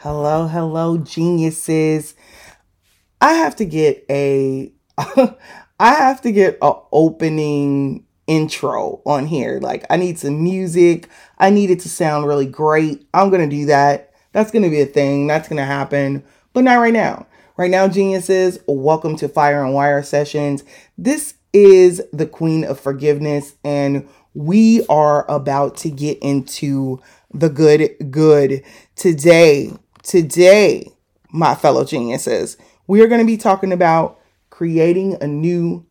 Hello, hello, geniuses. I have to get a I have to get a opening intro on here. Like I need some music. I need it to sound really great. I'm to do that. That's to be a thing. That's to happen, but not right now. Right now, geniuses, welcome to Fire and Wire sessions. This is the Queen of Forgiveness and we are about to get into the good good today. Today, my fellow geniuses, we are going to be talking about creating a new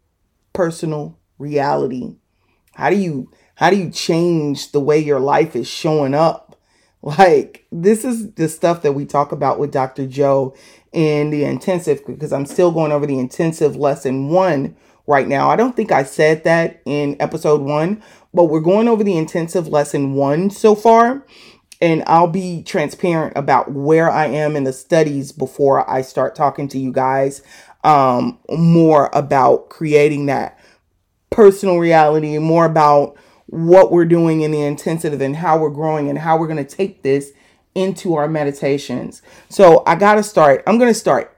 personal reality. How do you how do you change the way your life is showing up? Like this is the stuff that we talk about with Dr. Joe in the intensive because I'm still going over the intensive lesson 1 right now. I don't think I said that in episode 1, but we're going over the intensive lesson 1 so far and I'll be transparent about where I am in the studies before I start talking to you guys um, more about creating that personal reality, more about what we're doing in the intensive and how we're growing and how we're going to take this into our meditations. So I got to start. I'm going to start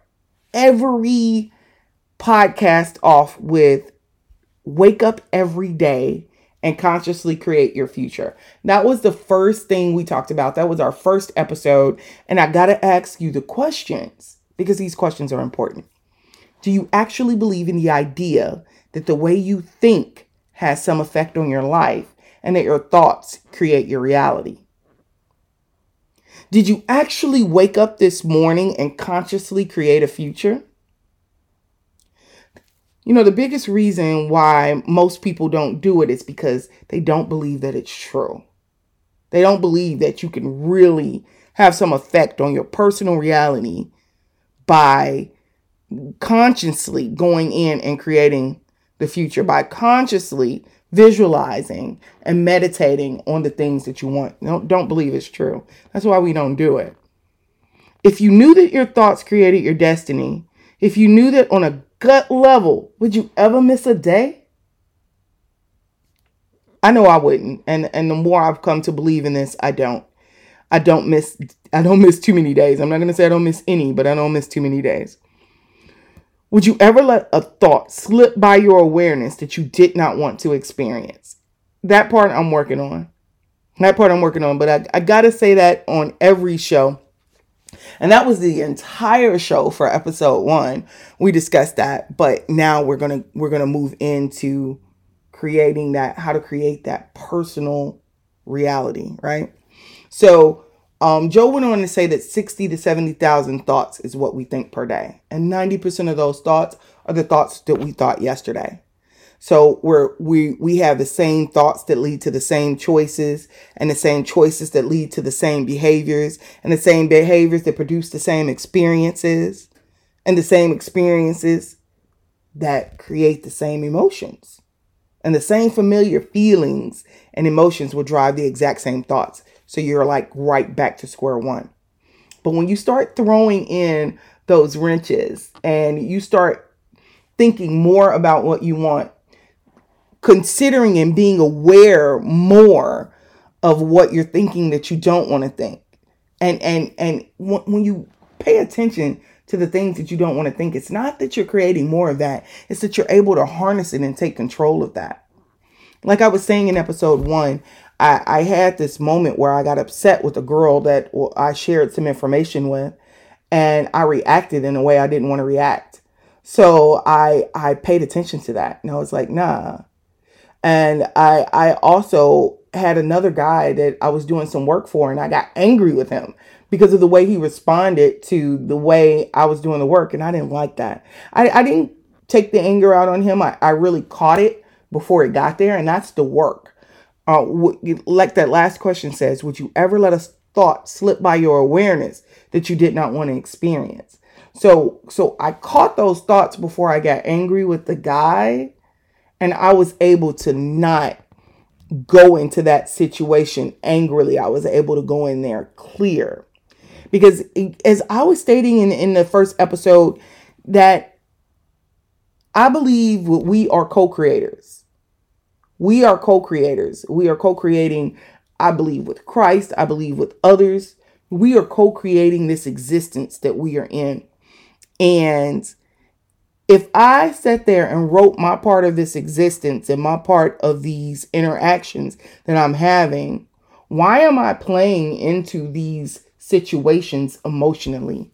every podcast off with wake up every day and consciously create your future. That was the first thing we talked about. That was our first episode. And I got to ask you the questions because these questions are important. Do you actually believe in the idea that the way you think has some effect on your life and that your thoughts create your reality? Did you actually wake up this morning and consciously create a future? You know, the biggest reason why most people don't do it is because they don't believe that it's true. They don't believe that you can really have some effect on your personal reality by consciously going in and creating the future, by consciously visualizing and meditating on the things that you want. Don't, don't believe it's true. That's why we don't do it. If you knew that your thoughts created your destiny, if you knew that on a gut level, would you ever miss a day? I know I wouldn't. And and the more I've come to believe in this, I don't. I don't miss I don't miss too many days. I'm not going to say I don't miss any, but I don't miss too many days. Would you ever let a thought slip by your awareness that you did not want to experience? That part I'm working on. That part I'm working on, but I, I got to say that on every show and that was the entire show for episode 1. We discussed that, but now we're going to we're going to move into creating that how to create that personal reality, right? So, um, Joe went on to say that 60 to 70,000 thoughts is what we think per day. And 90% of those thoughts are the thoughts that we thought yesterday. So we're we we have the same thoughts that lead to the same choices and the same choices that lead to the same behaviors and the same behaviors that produce the same experiences and the same experiences that create the same emotions. And the same familiar feelings and emotions will drive the exact same thoughts. So you're like right back to square one. But when you start throwing in those wrenches and you start thinking more about what you want considering and being aware more of what you're thinking that you don't want to think. And and and when you pay attention to the things that you don't want to think, it's not that you're creating more of that. It's that you're able to harness it and take control of that. Like I was saying in episode one, I, I had this moment where I got upset with a girl that I shared some information with, and I reacted in a way I didn't want to react. So I I paid attention to that, and I was like, nah, and I I also had another guy that I was doing some work for and I got angry with him because of the way he responded to the way I was doing the work and I didn't like that. I, I didn't take the anger out on him. I, I really caught it before it got there and that's the work. Uh, w- like that last question says, would you ever let a thought slip by your awareness that you did not want to experience? So so I caught those thoughts before I got angry with the guy and I was able to not go into that situation angrily. I was able to go in there clear. Because as I was stating in, in the first episode, that I believe we are co creators. We are co creators. We are co creating, I believe, with Christ. I believe with others We are co creating this existence that we are in. And if I sat there and wrote my part of this existence and my part of these interactions that I'm having, why am I playing into these situations emotionally?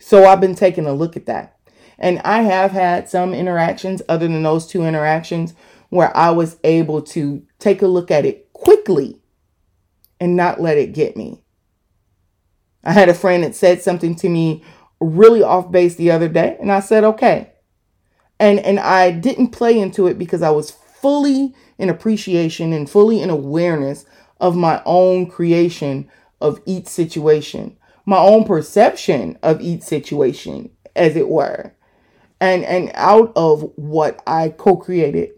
So I've been taking a look at that. And I have had some interactions other than those two interactions where I was able to take a look at it quickly and not let it get me. I had a friend that said something to me really off base the other day and I said okay. And and I didn't play into it because I was fully in appreciation and fully in awareness of my own creation of each situation, my own perception of each situation as it were. And and out of what I co-created.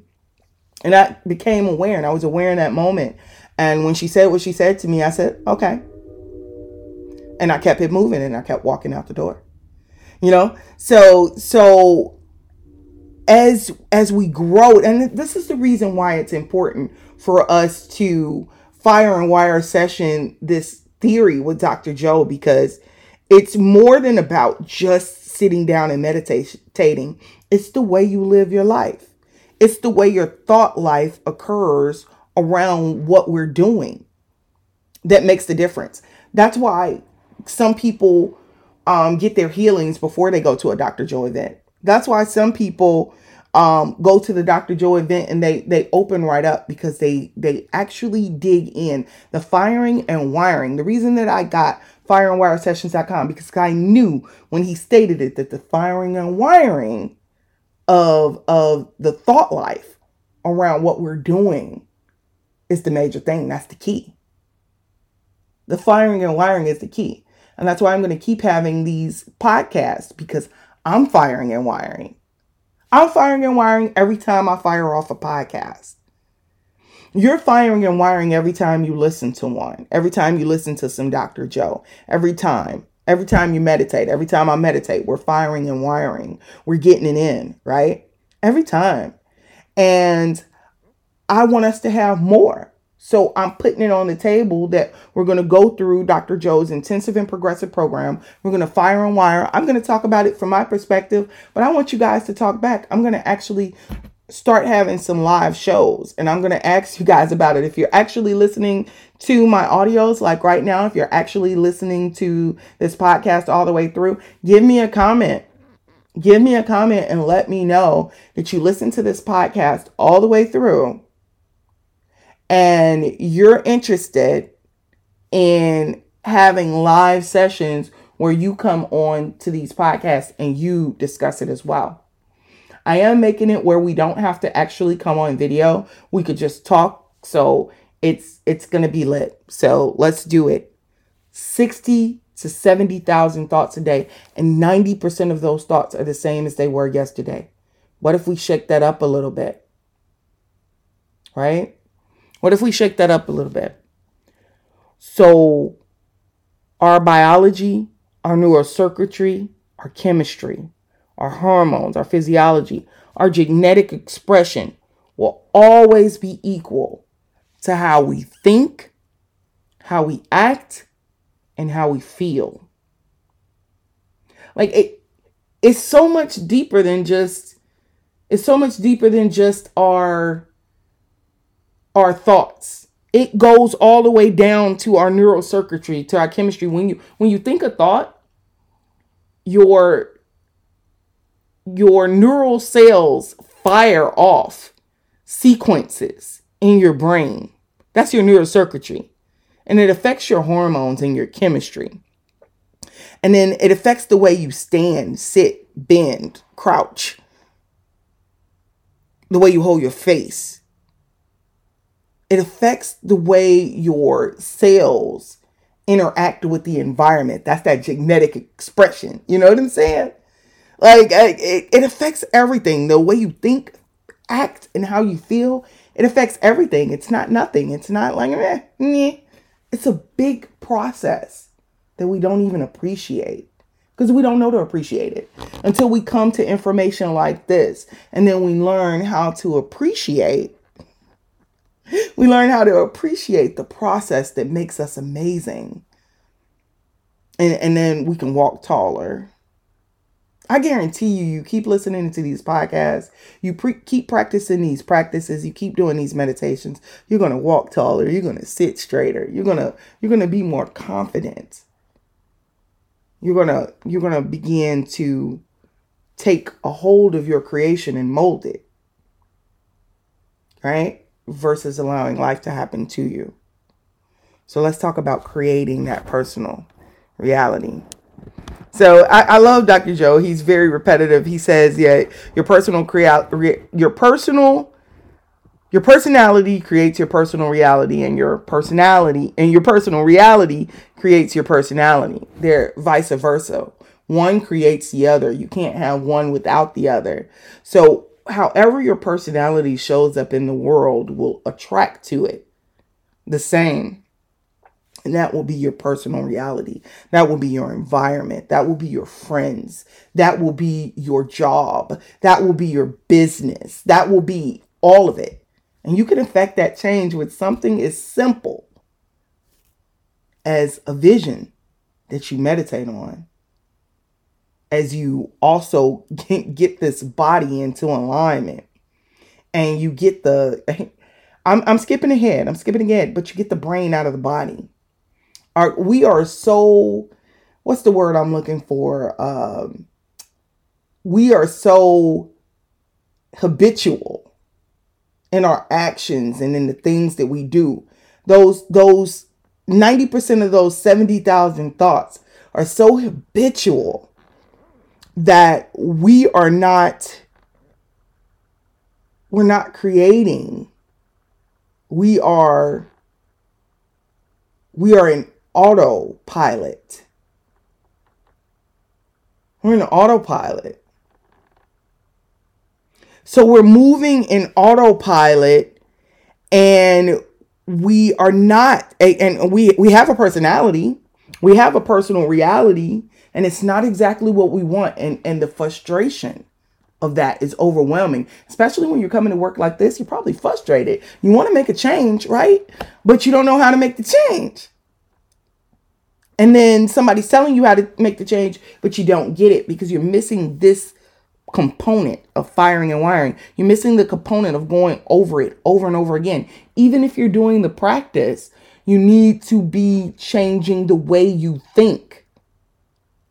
And I became aware and I was aware in that moment. And when she said what she said to me, I said, "Okay." And I kept it moving and I kept walking out the door you know? So so as as we grow and this is the reason why it's important for us to fire and wire session this theory with Dr. Joe because it's more than about just sitting down and meditating. It's the way you live your life. It's the way your thought life occurs around what we're doing that makes the difference. That's why some people um, get their healings before they go to a Dr. Joe event. That's why some people um, go to the Dr. Joe event and they they open right up because they they actually dig in the firing and wiring. The reason that I got fireandwiresessions.com because I knew when he stated it that the firing and wiring of of the thought life around what we're doing is the major thing. That's the key. The firing and wiring is the key. And that's why I'm going to keep having these podcasts because I'm firing and wiring. I'm firing and wiring every time I fire off a podcast. You're firing and wiring every time you listen to one, every time you listen to some Dr. Joe, every time, every time you meditate, every time I meditate, we're firing and wiring. We're getting it in, right? Every time. And I want us to have more. So I'm putting it on the table that we're going to go through Dr. Joe's intensive and progressive program. We're going to fire and wire. I'm going to talk about it from my perspective, but I want you guys to talk back. I'm going to actually start having some live shows and I'm going to ask you guys about it. If you're actually listening to my audios, like right now, if you're actually listening to this podcast all the way through, give me a comment. Give me a comment and let me know that you listen to this podcast all the way through and you're interested in having live sessions where you come on to these podcasts and you discuss it as well. I am making it where we don't have to actually come on video. We could just talk. So it's it's going to be lit. So let's do it. 60 to 70,000 thoughts a day and 90% of those thoughts are the same as they were yesterday. What if we shake that up a little bit? Right? What if we shake that up a little bit? So, our biology, our neurocircuitry, our chemistry, our hormones, our physiology, our genetic expression will always be equal to how we think, how we act, and how we feel. Like it it's so much deeper than just it's so much deeper than just our our thoughts. It goes all the way down to our neural circuitry, to our chemistry. When you when you think a thought, your your neural cells fire off sequences in your brain. That's your neural circuitry. And it affects your hormones and your chemistry. And then it affects the way you stand, sit, bend, crouch, the way you hold your face, it affects the way your cells interact with the environment. That's that genetic expression. You know what I'm saying? Like it, it affects everything. The way you think, act, and how you feel. It affects everything. It's not nothing. It's not like eh, meh. It's a big process that we don't even appreciate because we don't know to appreciate it until we come to information like this and then we learn how to appreciate we learn how to appreciate the process that makes us amazing. and, and then we can walk taller. I guarantee you, you keep listening to these podcasts, you pre- keep practicing these practices, you keep doing these meditations, you're gonna walk taller, you're gonna sit straighter, you're gonna you're gonna be more confident. You're gonna you're gonna begin to take a hold of your creation and mold it, right? Versus allowing life to happen to you. So let's talk about creating that personal reality. So I, I love Dr. Joe. He's very repetitive. He says, "Yeah, your personal create your personal your personality creates your personal reality, and your personality and your personal reality creates your personality. They're vice versa. One creates the other. You can't have one without the other. So, however your personality shows up in the world will attract to it the same. And that will be your personal reality. That will be your environment. That will be your friends. That will be your job. That will be your business. That will be all of it. And you can affect that change with something as simple as a vision that you meditate on. As you also get this body into alignment and you get the I'm, I'm skipping ahead. I'm skipping ahead, but you get the brain out of the body are we are so what's the word I'm looking for? Um, we are so habitual in our actions and in the things that we do. Those those 90% of those 70,000 thoughts are so habitual that we are not we're not creating. We are we are in autopilot. We're in autopilot. So we're moving in autopilot and we are not and we we have a personality, we have a personal reality and it's not exactly what we want. And and the frustration of that is overwhelming. Especially when you're coming to work like this you're probably frustrated. You want to make a change right? But you don't know how to make the change. And then somebody's telling you how to make the change, but you don't get it because you're missing this component of firing and wiring. You're missing the component of going over it over and over again. Even if you're doing the practice, you need to be changing the way you think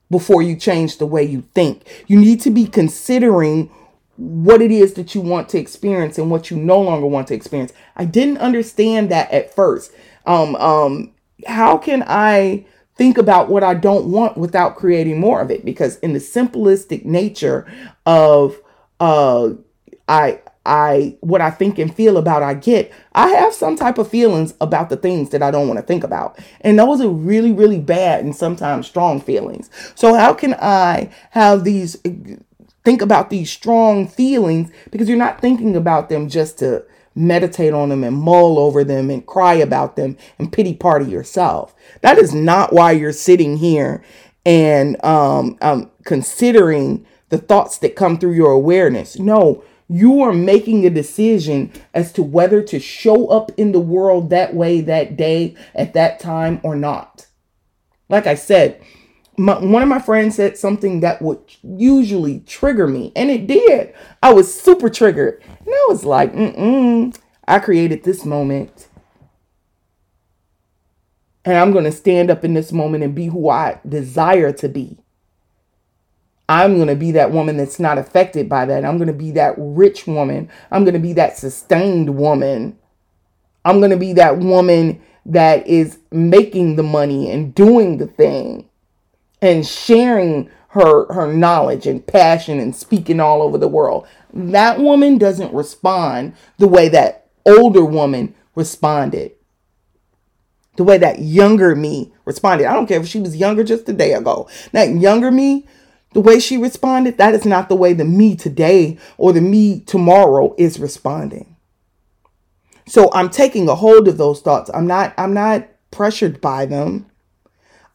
before you change the way you think. You need to be considering what it is that you want to experience and what you no longer want to experience. I didn't understand that at first. Um, um, how can I think about what I don't want without creating more of it. Because in the simplistic nature of uh I I what I think and feel about I get, I have some type of feelings about the things that I don't want to think about. And those are really, really bad and sometimes strong feelings. So how can I have these think about these strong feelings because you're not thinking about them just to meditate on them and mull over them and cry about them and pity party yourself. That is not why you're sitting here and um, um, considering the thoughts that come through your awareness. No, you are making a decision as to whether to show up in the world that way that day at that time or not. Like I said, my, one of my friends said something that would usually trigger me, and it did. I was super triggered. And I was like, mm-mm, I created this moment. And I'm going to stand up in this moment and be who I desire to be. I'm going to be that woman that's not affected by that. I'm going to be that rich woman. I'm going to be that sustained woman. I'm going to be that woman that is making the money and doing the thing and sharing her her knowledge and passion and speaking all over the world. That woman doesn't respond the way that older woman responded. The way that younger me responded. I don't care if she was younger just a day ago. That younger me, the way she responded, that is not the way the me today or the me tomorrow is responding. So I'm taking a hold of those thoughts. I'm not I'm not pressured by them.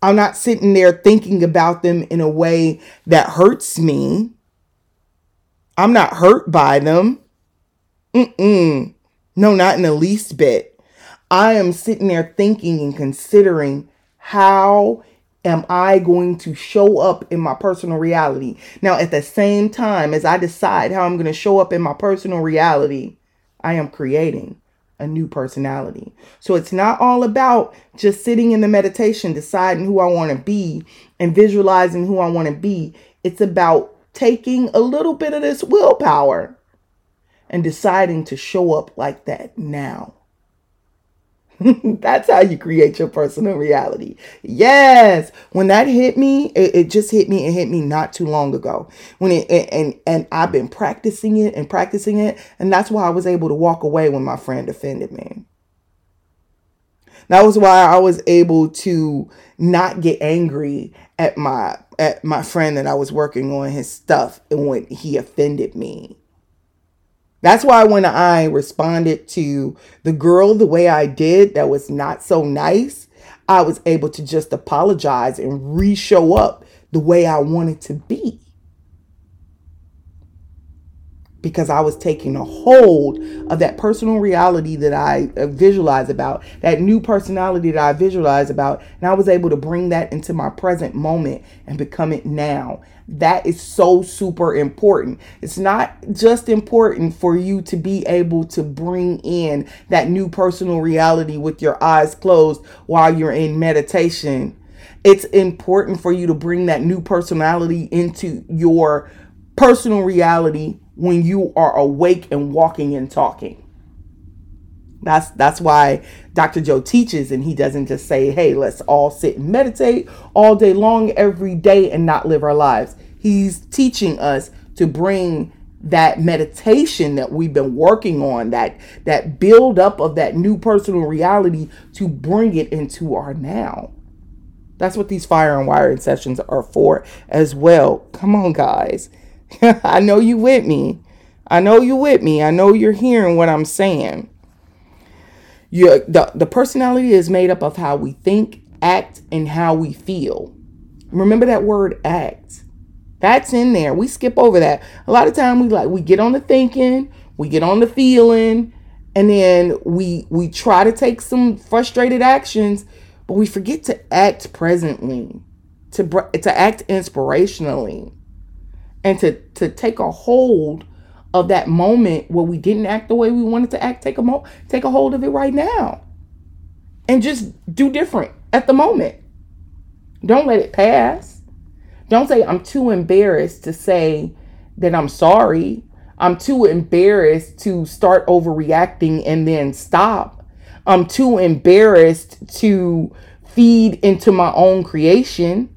I'm not sitting there thinking about them in a way that hurts me. I'm not hurt by them. Mm-mm. No, not in the least bit. I am sitting there thinking and considering how am I going to show up in my personal reality? Now, at the same time as I decide how I'm going to show up in my personal reality, I am creating a new personality. So it's not all about just sitting in the meditation, deciding who I want to be and visualizing who I want to be. It's about taking a little bit of this willpower and deciding to show up like that now. That's how you create your personal reality. Yes. When that hit me, it, it, just hit me. It hit me not too long ago. When it and and I've been practicing it and practicing it, and that's why I was able to walk away when my friend offended me. That was why I was able to not get angry at my at my friend that I was working on his stuff and when he offended me. That's why when I responded to the girl the way I did, that was not so nice, I was able to just apologize and re show up the way I wanted to be because I was taking a hold of that personal reality that I uh, visualize about, that new personality that I visualize about, and I was able to bring that into my present moment and become it now. That is so super important. It's not just important for you to be able to bring in that new personal reality with your eyes closed while you're in meditation. It's important for you to bring that new personality into your personal reality when you are awake and walking and talking. That's that's why Dr. Joe teaches and he doesn't just say, "Hey, let's all sit and meditate all day long every day and not live our lives." He's teaching us to bring that meditation that we've been working on, that that build up of that new personal reality to bring it into our now. That's what these fire and wiring sessions are for as well. Come on, guys. I know you with me. I know you with me. I know you're hearing what I'm saying. You, the, the personality is made up of how we think, act, and how we feel. Remember that word act. That's in there. We skip over that. A lot of time we like we get on the thinking, we get on the feeling, and then we we try to take some frustrated actions, but we forget to act presently, to to act inspirationally and to to take a hold of that moment where we didn't act the way we wanted to act take a mo- take a hold of it right now. And just do different at the moment. Don't let it pass. Don't say i'm too embarrassed to say that i'm sorry. I'm too embarrassed to start overreacting and then stop. I'm too embarrassed to feed into my own creation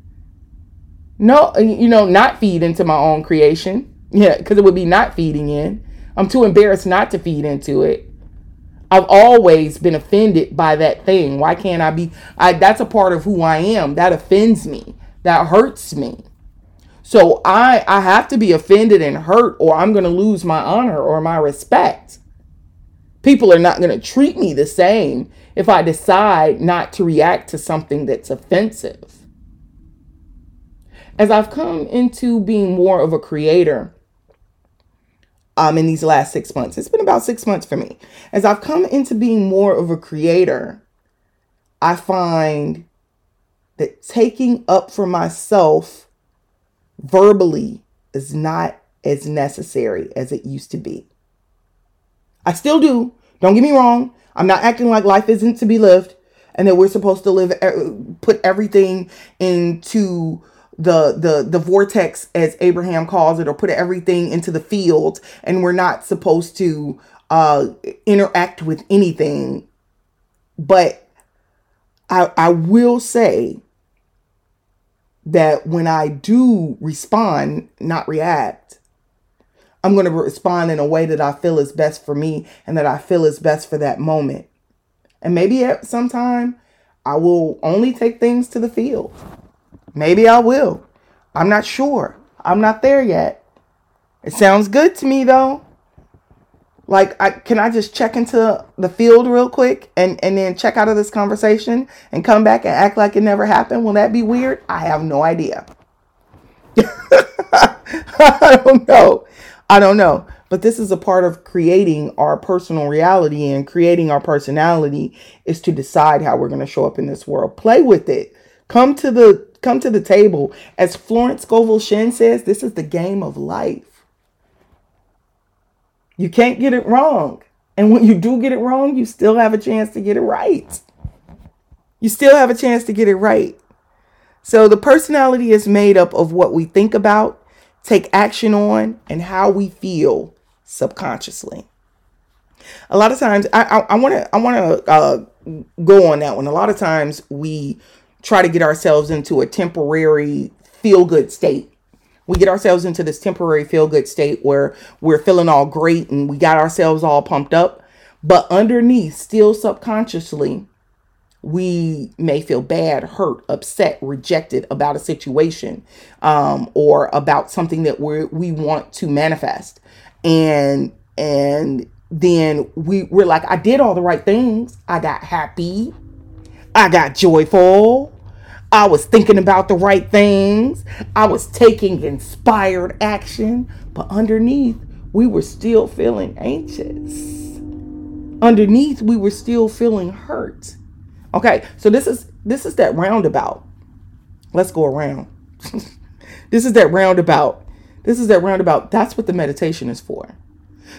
no, uh, you know, not feed into my own creation. Yeah, because it would be not feeding in. I'm too embarrassed not to feed into it. I've always been offended by that thing. Why can't I be? I that's a part of who I am. That offends me. That hurts me. So I I have to be offended and hurt, or I'm going to lose my honor or my respect. People are not going to treat me the same if I decide not to react to something that's offensive as I've come into being more of a creator um, in these last six months, it's been about six months for me. As I've come into being more of a creator, I find that taking up for myself verbally is not as necessary as it used to be. I still do. Don't get me wrong. I'm not acting like life isn't to be lived and that we're supposed to live, put everything into the the the vortex as Abraham calls it or put everything into the field and we're not supposed to uh interact with anything. But I I will say that when I do respond not react I'm going to respond in a way that I feel is best for me and that I feel is best for that moment. And maybe at some time I will only take things to the field Maybe I will. I'm not sure. I'm not there yet. It sounds good to me though. Like I can I just check into the field real quick and and then check out of this conversation and come back and act like it never happened? Will that be weird? I have no idea. I don't know. I don't know. But this is a part of creating our personal reality and creating our personality is to decide how we're going to show up in this world. Play with it. Come to the come to the table. As Florence Scovel Shinn says, this is the game of life. You can't get it wrong. And when you do get it wrong, you still have a chance to get it right. You still have a chance to get it right. So the personality is made up of what we think about, take action on, and how we feel subconsciously. A lot of times, I want to I want to uh, go on that one. A lot of times, we try to get ourselves into a temporary feel good state. We get ourselves into this temporary feel good state where we're feeling all great and we got ourselves all pumped up, but underneath, still subconsciously, we may feel bad, hurt, upset, rejected about a situation um, or about something that we we want to manifest, and and then we we're like, I did all the right things. I got happy, I got joyful, I was thinking about the right things, I was taking inspired action, but underneath, we were still feeling anxious. Underneath, we were still feeling hurt Okay, so this is this is that roundabout. Let's go around. this is that roundabout. This is that roundabout. That's what the meditation is for.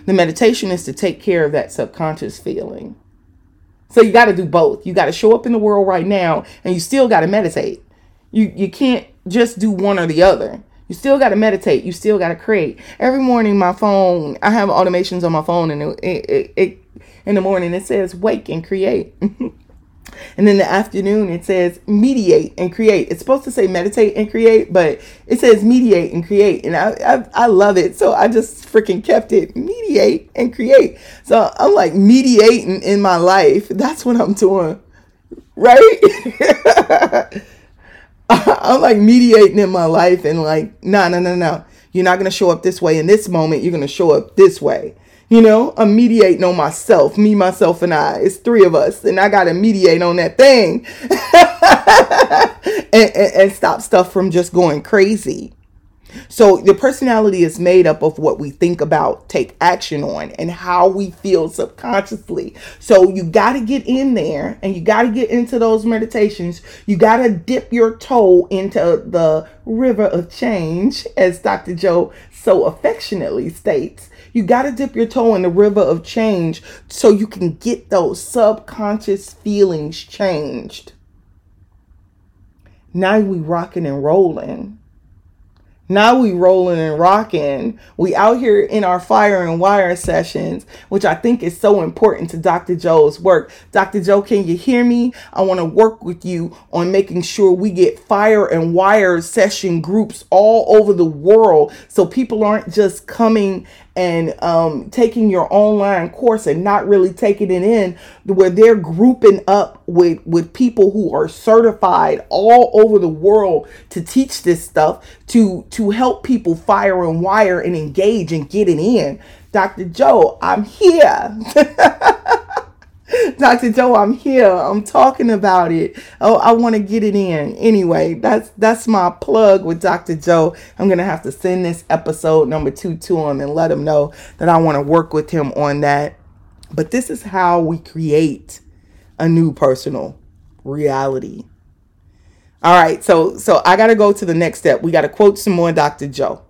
The meditation is to take care of that subconscious feeling. So you got to do both. You got to show up in the world right now and you still got to meditate. You you can't just do one or the other. You still got to meditate. You still got to create. Every morning, my phone, I have automations on my phone, and it, it, it, in the morning it says wake and create. And in the afternoon, it says mediate and create. It's supposed to say meditate and create, but it says mediate and create. And I, I, I love it. So I just freaking kept it mediate and create. So I'm like mediating in my life. That's what I'm doing. Right? I'm like mediating in my life and like, no, no, no, no. You're not going to show up this way in this moment. You're going to show up this way. You know, I'm mediating on myself, me, myself, and I. It's three of us, and I got to mediate on that thing and, and, and stop stuff from just going crazy. So the personality is made up of what we think about, take action on, and how we feel subconsciously. So you got to get in there and you got to get into those meditations. You got to dip your toe into the river of change, as Dr. Joe so affectionately states. You got to dip your toe in the river of change so you can get those subconscious feelings changed. Now we rocking and rolling. Now we rolling and rocking. We out here in our fire and wire sessions, which I think is so important to Dr. Joe's work. Dr. Joe, can you hear me? I want to work with you on making sure we get fire and wire session groups all over the world so people aren't just coming and um, taking your online course and not really taking it in where they're grouping up with with people who are certified all over the world to teach this stuff to to help people fire and wire and engage and get it in. Dr joe i'm here Dr. Joe, I'm here. I'm talking about it. Oh, I want to get it in. Anyway, that's that's my plug with Dr. Joe. I'm gonna have to send this episode number two to him and let him know that I want to work with him on that. But this is how we create a new personal reality. All right, so so I gotta go to the next step. We gotta quote some more Dr. Joe.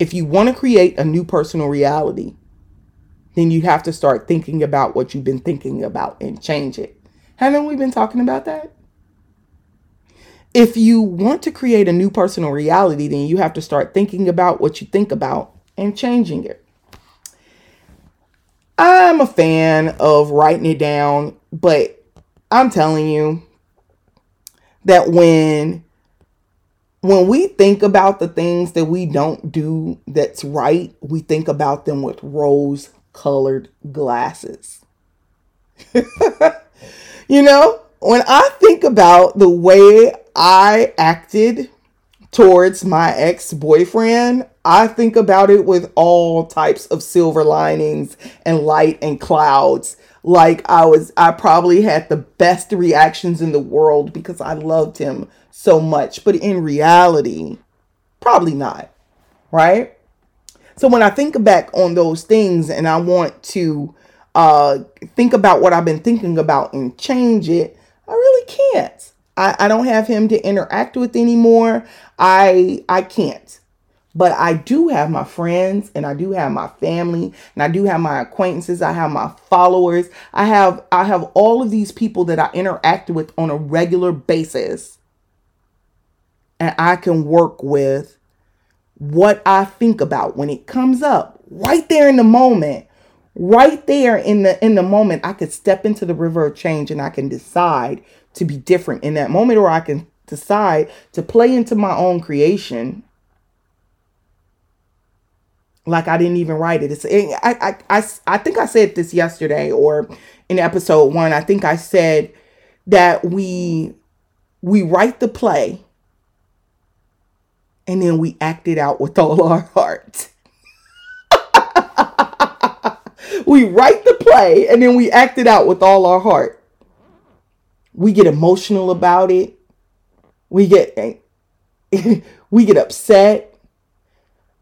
If you want to create a new personal reality, then you have to start thinking about what you've been thinking about and change it. Haven't we been talking about that? If you want to create a new personal reality, then you have to start thinking about what you think about and changing it. I'm a fan of writing it down, but I'm telling you that when when we think about the things that we don't do that's right, we think about them with rose colored glasses. you know, when I think about the way I acted towards my ex boyfriend, I think about it with all types of silver linings and light and clouds. Like I was, I probably had the best reactions in the world because I loved him so much. But in reality, probably not. Right? So when I think back on those things and I want to uh, think about what I've been thinking about and change it, I really can't. I, I don't have him to interact with anymore. I I can't. But I do have my friends and I do have my family and I do have my acquaintances, I have my followers. I have I have all of these people that I interact with on a regular basis. And I can work with what I think about when it comes up right there in the moment. Right there in the in the moment I could step into the river of change and I can decide to be different in that moment or I can decide to play into my own creation like I didn't even write it. It's I, I I I think I said this yesterday or in episode 1. I think I said that we we write the play and then we act it out with all our heart. we write the play and then we act it out with all our heart. We get emotional about it. We get we get upset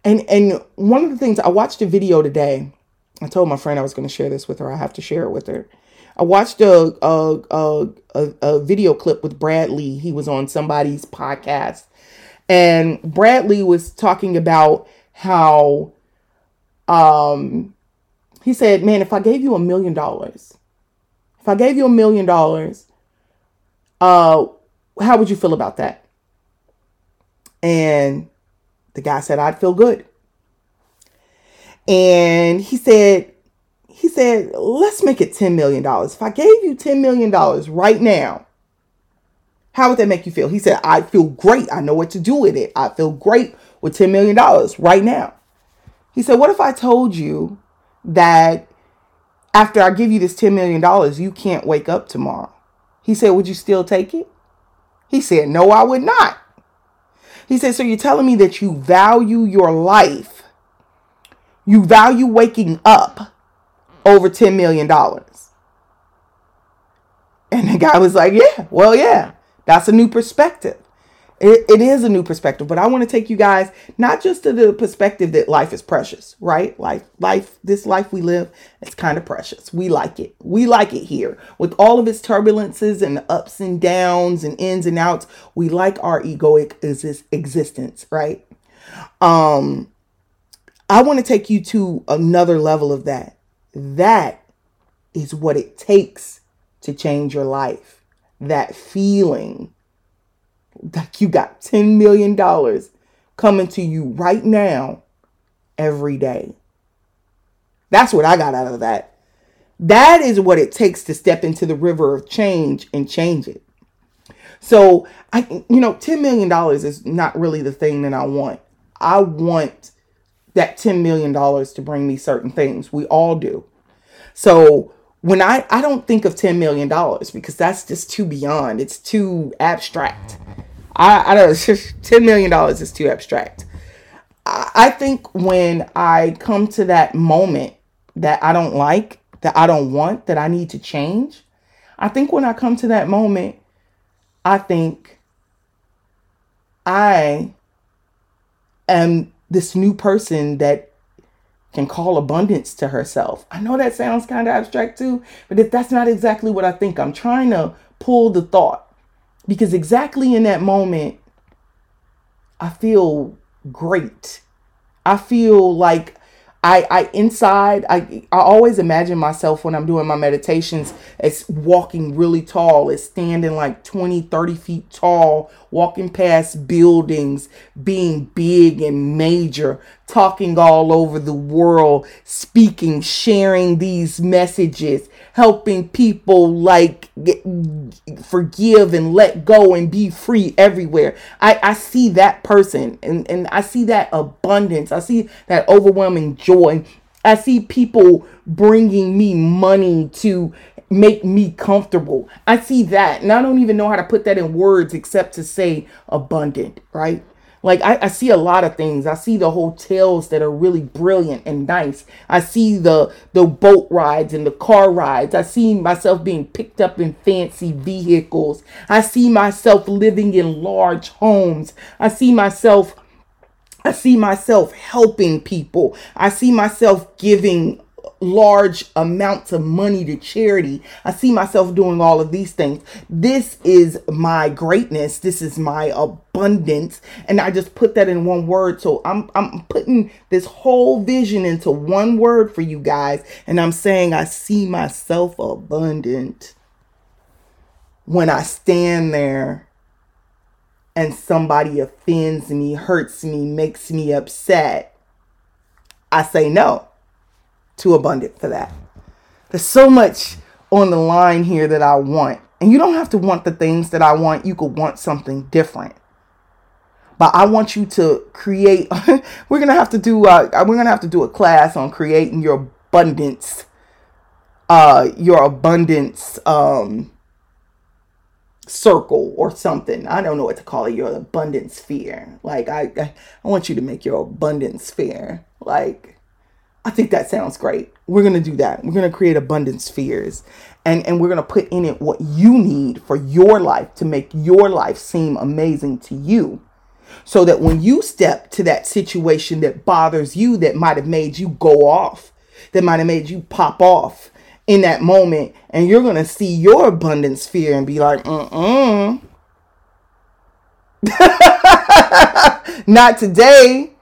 and and one of the things I watched a video today. I told my friend I was going to share this with her. I have to share it with her. I watched a a, a a, a video clip with Brad Lea. He was on somebody's podcast, and Brad Lea was talking about how, um, he said, "Man, if I gave you a million dollars, if I gave you a million dollars, uh, how would you feel about that?" And the guy said, I'd feel good. And he said, he said, let's make it $10 million. If I gave you $10 million right now, how would that make you feel? He said, I feel great. I know what to do with it. I feel great with $10 million right now. He said, What if I told you that after I give you this $10 million, you can't wake up tomorrow? He said, Would you still take it? He said, No, I would not. He said, So you're telling me that you value your life, you value waking up over $10 million. And the guy was like, Yeah, well, yeah, that's a new perspective. It, it is a new perspective, but I want to take you guys not just to the perspective that life is precious, right? Life, life, this life we live, it's kind of precious. We like it. We like it here with all of its turbulences and ups and downs and ins and outs. We like our egoic existence, right? Um, I want to take you to another level of that. That is what it takes to change your life. That feeling like you got $10 million coming to you right now every day. That's what I got out of that. That is what it takes to step into the river of change and change it. So, I you know, 10 million dollars is not really the thing that I want. I want that 10 million dollars to bring me certain things. We all do. So, when I I don't think of 10 million dollars because that's just too beyond. It's too abstract. I, I don't $10 million is too abstract. I, I think when I come to that moment that I don't like, that I don't want, that I need to change, I think when I come to that moment, I think I am this new person that can call abundance to herself. I know that sounds kind of abstract too, but if that's not exactly what I think, I'm trying to pull the thought because exactly in that moment, I feel great. I feel like I, I inside I, I always imagine myself when I'm doing my meditations as walking really tall, as standing like 20, 30 feet tall, walking past buildings, being big and major, talking all over the world, speaking, sharing these messages, helping people like get, forgive and let go and be free everywhere. I, I see that person and, and I see that abundance. I see that overwhelming joy. I see people bringing me money to make me comfortable. I see that. And I don't even know how to put that in words except to say abundant, right? Like I, I see a lot of things. I see the hotels that are really brilliant and nice. I see the the boat rides and the car rides. I see myself being picked up in fancy vehicles. I see myself living in large homes. I see myself I see myself helping people. I see myself giving large amounts of money to charity. I see myself doing all of these things. This is my greatness. This is my abundance. And I just put that in one word. So I'm I'm putting this whole vision into one word for you guys. And I'm saying I see myself abundant. When I stand there and somebody offends me, hurts me, makes me upset, I say no too abundant for that. There's so much on the line here that I want. And you don't have to want the things that I want. You could want something different. But I want you to create. we're gonna have to do. Uh, we're gonna have to do a class on creating your abundance. Uh, your abundance um, circle or something. I don't know what to call it. Your abundance sphere. Like I, I, I want you to make your abundance sphere. Like I think that sounds great. We're going to do that. We're going to create abundance spheres and, and we're going to put in it what you need for your life to make your life seem amazing to you. So that when you step to that situation that bothers you, that might have made you go off, that might have made you pop off in that moment, and you're going to see your abundance sphere and be like, mm mm. Not today.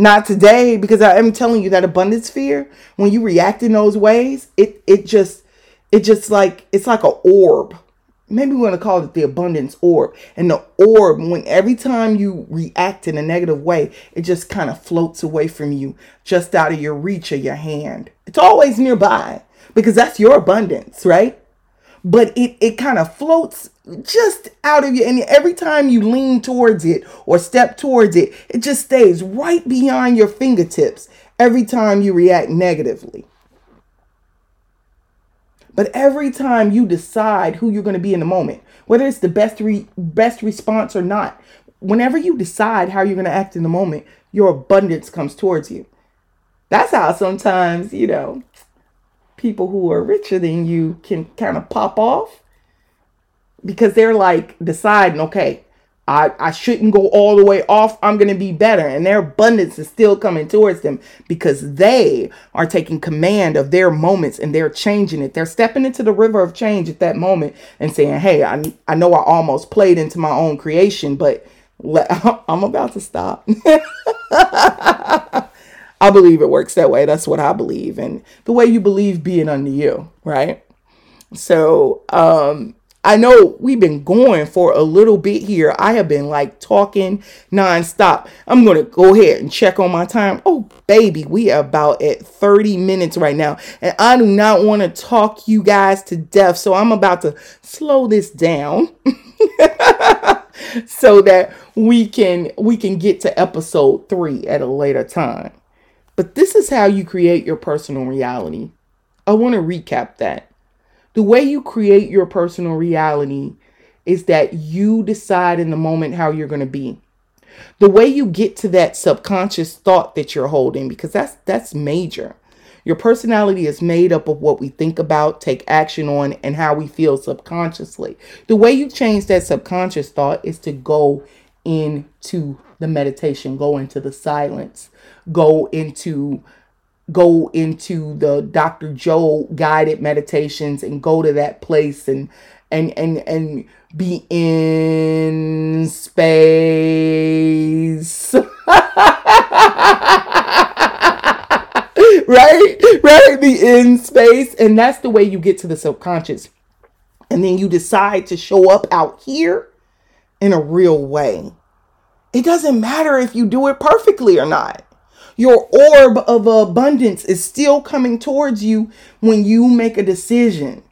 Not today, because I am telling you that abundance sphere, when you react in those ways, it it just it just like it's like an orb. Maybe we're gonna call it the abundance orb. And the orb, when every time you react in a negative way, it just kind of floats away from you, just out of your reach of your hand. It's always nearby because that's your abundance, right? But it it kind of floats just out of you. And every time you lean towards it or step towards it, it just stays right beyond your fingertips every time you react negatively. But every time you decide who you're going to be in the moment, whether it's the best re- best response or not, whenever you decide how you're going to act in the moment, your abundance comes towards you. That's how sometimes, you know, people who are richer than you can kind of pop off because they're like deciding, okay, I, I shouldn't go all the way off. I'm going to be better. And their abundance is still coming towards them because they are taking command of their moments and they're changing it. They're stepping into the river of change at that moment and saying, hey, I, I know I almost played into my own creation, but I'm about to stop. I believe it works that way. That's what I believe. And the way you believe being under you, right? So, um, I know we've been going for a little bit here. I have been like talking nonstop. I'm going to go ahead and check on my time. Oh, baby, we are about at 30 minutes right now. And I do not want to talk you guys to death. So I'm about to slow this down so that we can we can get to episode 3 at a later time. But this is how you create your personal reality. I want to recap that. The way you create your personal reality is that you decide in the moment how you're going to be. The way you get to that subconscious thought that you're holding because that's that's major. Your personality is made up of what we think about, take action on, and how we feel subconsciously. The way you change that subconscious thought is to go into the meditation, go into the silence, go into go into the Dr. Joe guided meditations and go to that place and and and and be in space. right? Right? Be in space. And that's the way you get to the subconscious. And then you decide to show up out here in a real way. It doesn't matter if you do it perfectly or not. Your orb of abundance is still coming towards you when you make a decision.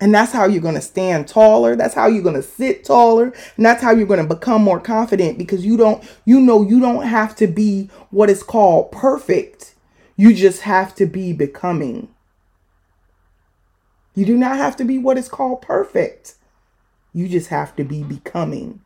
And that's how you're going to stand taller. That's how you're going to sit taller. And that's how you're going to become more confident because you don't, you know, you don't have to be what is called perfect. You just have to be becoming. You do not have to be what is called perfect. You just have to be becoming.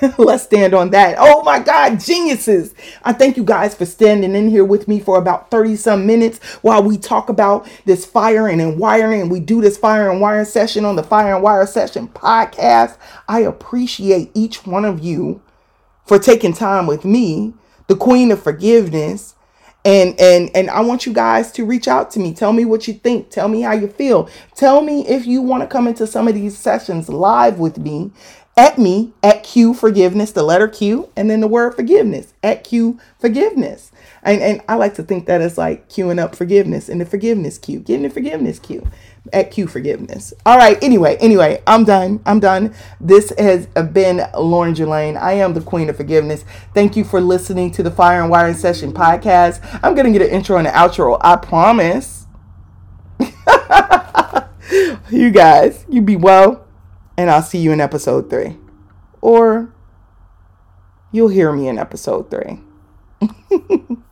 Let's stand on that. Oh my God, geniuses. I thank you guys for standing in here with me for about 30 some minutes while we talk about this fire and wiring. And we do this fire and wire session on the Fire and Wire Session podcast. I appreciate each one of you for taking time with me, the Queen of Forgiveness, and and and I want you guys to reach out to me. Tell me what you think. Tell me how you feel. Tell me if you want to come into some of these sessions live with me at me at Q forgiveness, the letter Q, and then the word forgiveness at Q forgiveness. And, and I like to think that it's like queuing up forgiveness in the forgiveness queue, getting the forgiveness queue at Q Forgiveness. All right. Anyway, anyway, I'm done. I'm done. This has been Lauren Jelaine. I am the Queen of Forgiveness. Thank you for listening to the Fire and Wiring Session podcast. I'm gonna get an intro and an outro. I promise. you guys, you be well, and I'll see you in episode three, or you'll hear me in episode three.